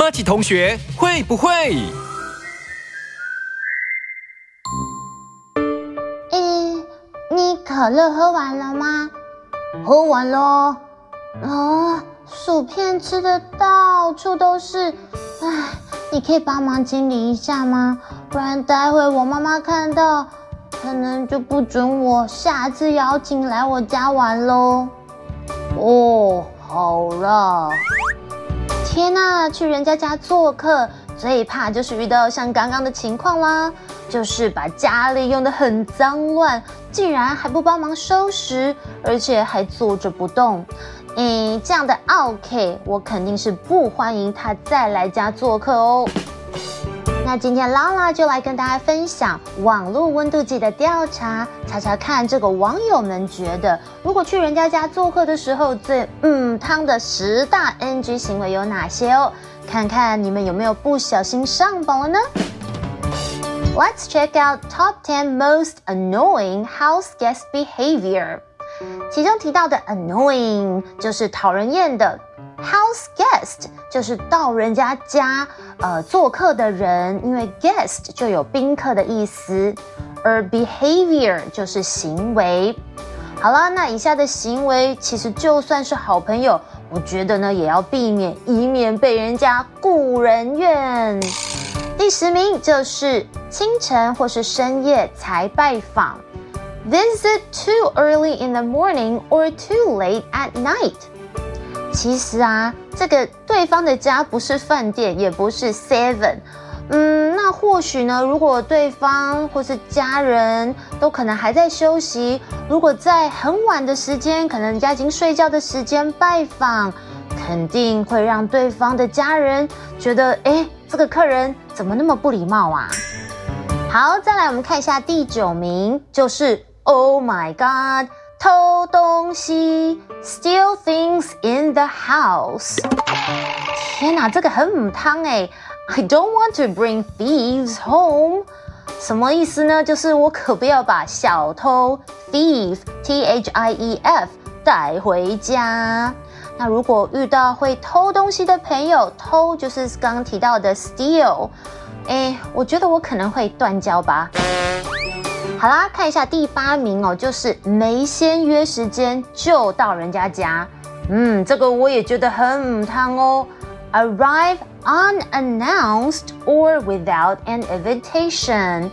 马奇同学会不会？嗯，你可乐喝完了吗？喝完喽。哦，薯片吃的到处都是，唉，你可以帮忙清理一下吗？不然待会我妈妈看到，可能就不准我下次邀请来我家玩喽。哦，好了。天呐，去人家家做客，最怕就是遇到像刚刚的情况啦，就是把家里用的很脏乱，竟然还不帮忙收拾，而且还坐着不动。诶，这样的 OK，我肯定是不欢迎他再来家做客哦。那今天拉拉就来跟大家分享网络温度计的调查，查查看这个网友们觉得，如果去人家家做客的时候，最嗯汤的十大 NG 行为有哪些哦？看看你们有没有不小心上榜了呢？Let's check out top ten most annoying house guest behavior。其中提到的 annoying 就是讨人厌的。House guest 就是到人家家呃做客的人，因为 guest 就有宾客的意思，而 behavior 就是行为。好了，那以下的行为其实就算是好朋友，我觉得呢也要避免，以免被人家故人怨。第十名就是清晨或是深夜才拜访，visit too early in the morning or too late at night。其实啊，这个对方的家不是饭店，也不是 Seven，嗯，那或许呢，如果对方或是家人都可能还在休息，如果在很晚的时间，可能人家已经睡觉的时间拜访，肯定会让对方的家人觉得，哎，这个客人怎么那么不礼貌啊？好，再来我们看一下第九名，就是 Oh my God。偷东西，steal thing in the house。天哪，这个很母汤哎！I don't want to bring thieves home。什么意思呢？就是我可不要把小偷 thief，t h i e f 带回家。那如果遇到会偷东西的朋友，偷就是刚刚提到的 steal，哎，我觉得我可能会断交吧。好啦，看一下第八名哦，就是没先约时间就到人家家。嗯，这个我也觉得很汤哦。Arrive unannounced or without an invitation。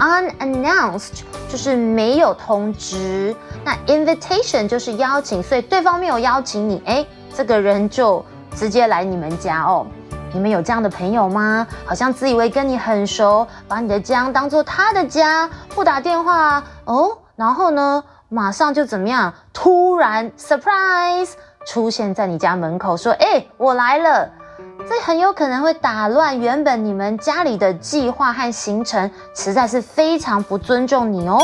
Unannounced 就是没有通知，那 invitation 就是邀请，所以对方没有邀请你，哎，这个人就直接来你们家哦。你们有这样的朋友吗？好像自以为跟你很熟，把你的家当做他的家，不打电话哦，然后呢，马上就怎么样？突然 surprise 出现在你家门口，说：“哎，我来了。”这很有可能会打乱原本你们家里的计划和行程，实在是非常不尊重你哦。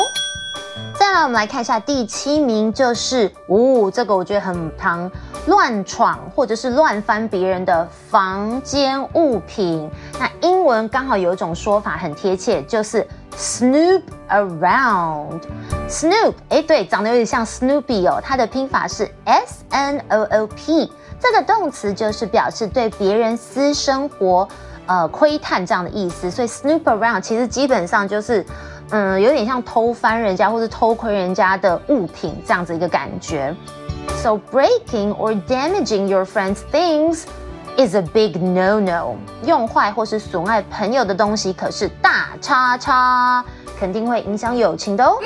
再来，我们来看一下第七名，就是呜，这个我觉得很常，乱闯或者是乱翻别人的房间物品。那英文刚好有一种说法很贴切，就是 snoop around。snoop，哎，对，长得有点像 Snoopy 哦，它的拼法是 S N O O P。这个动词就是表示对别人私生活呃窥探这样的意思，所以 snoop around 其实基本上就是。嗯，有点像偷翻人家或是偷窥人家的物品这样子一个感觉。So breaking or damaging your friend's things is a big no-no。用坏或是损害朋友的东西可是大叉叉，肯定会影响友情的哦。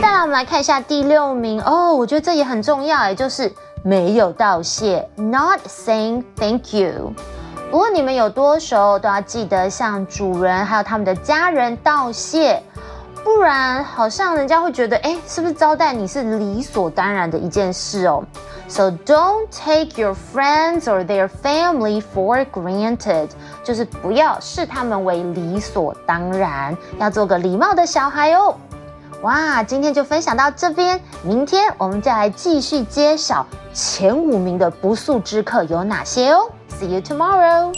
再来，我们来看一下第六名哦，我觉得这也很重要，也就是没有道谢，not saying thank you。无论你们有多熟，都要记得向主人还有他们的家人道谢，不然好像人家会觉得，哎，是不是招待你是理所当然的一件事哦？So don't take your friends or their family for granted，就是不要视他们为理所当然，要做个礼貌的小孩哦。哇，今天就分享到这边，明天我们再来继续揭晓前五名的不速之客有哪些哦。See you tomorrow.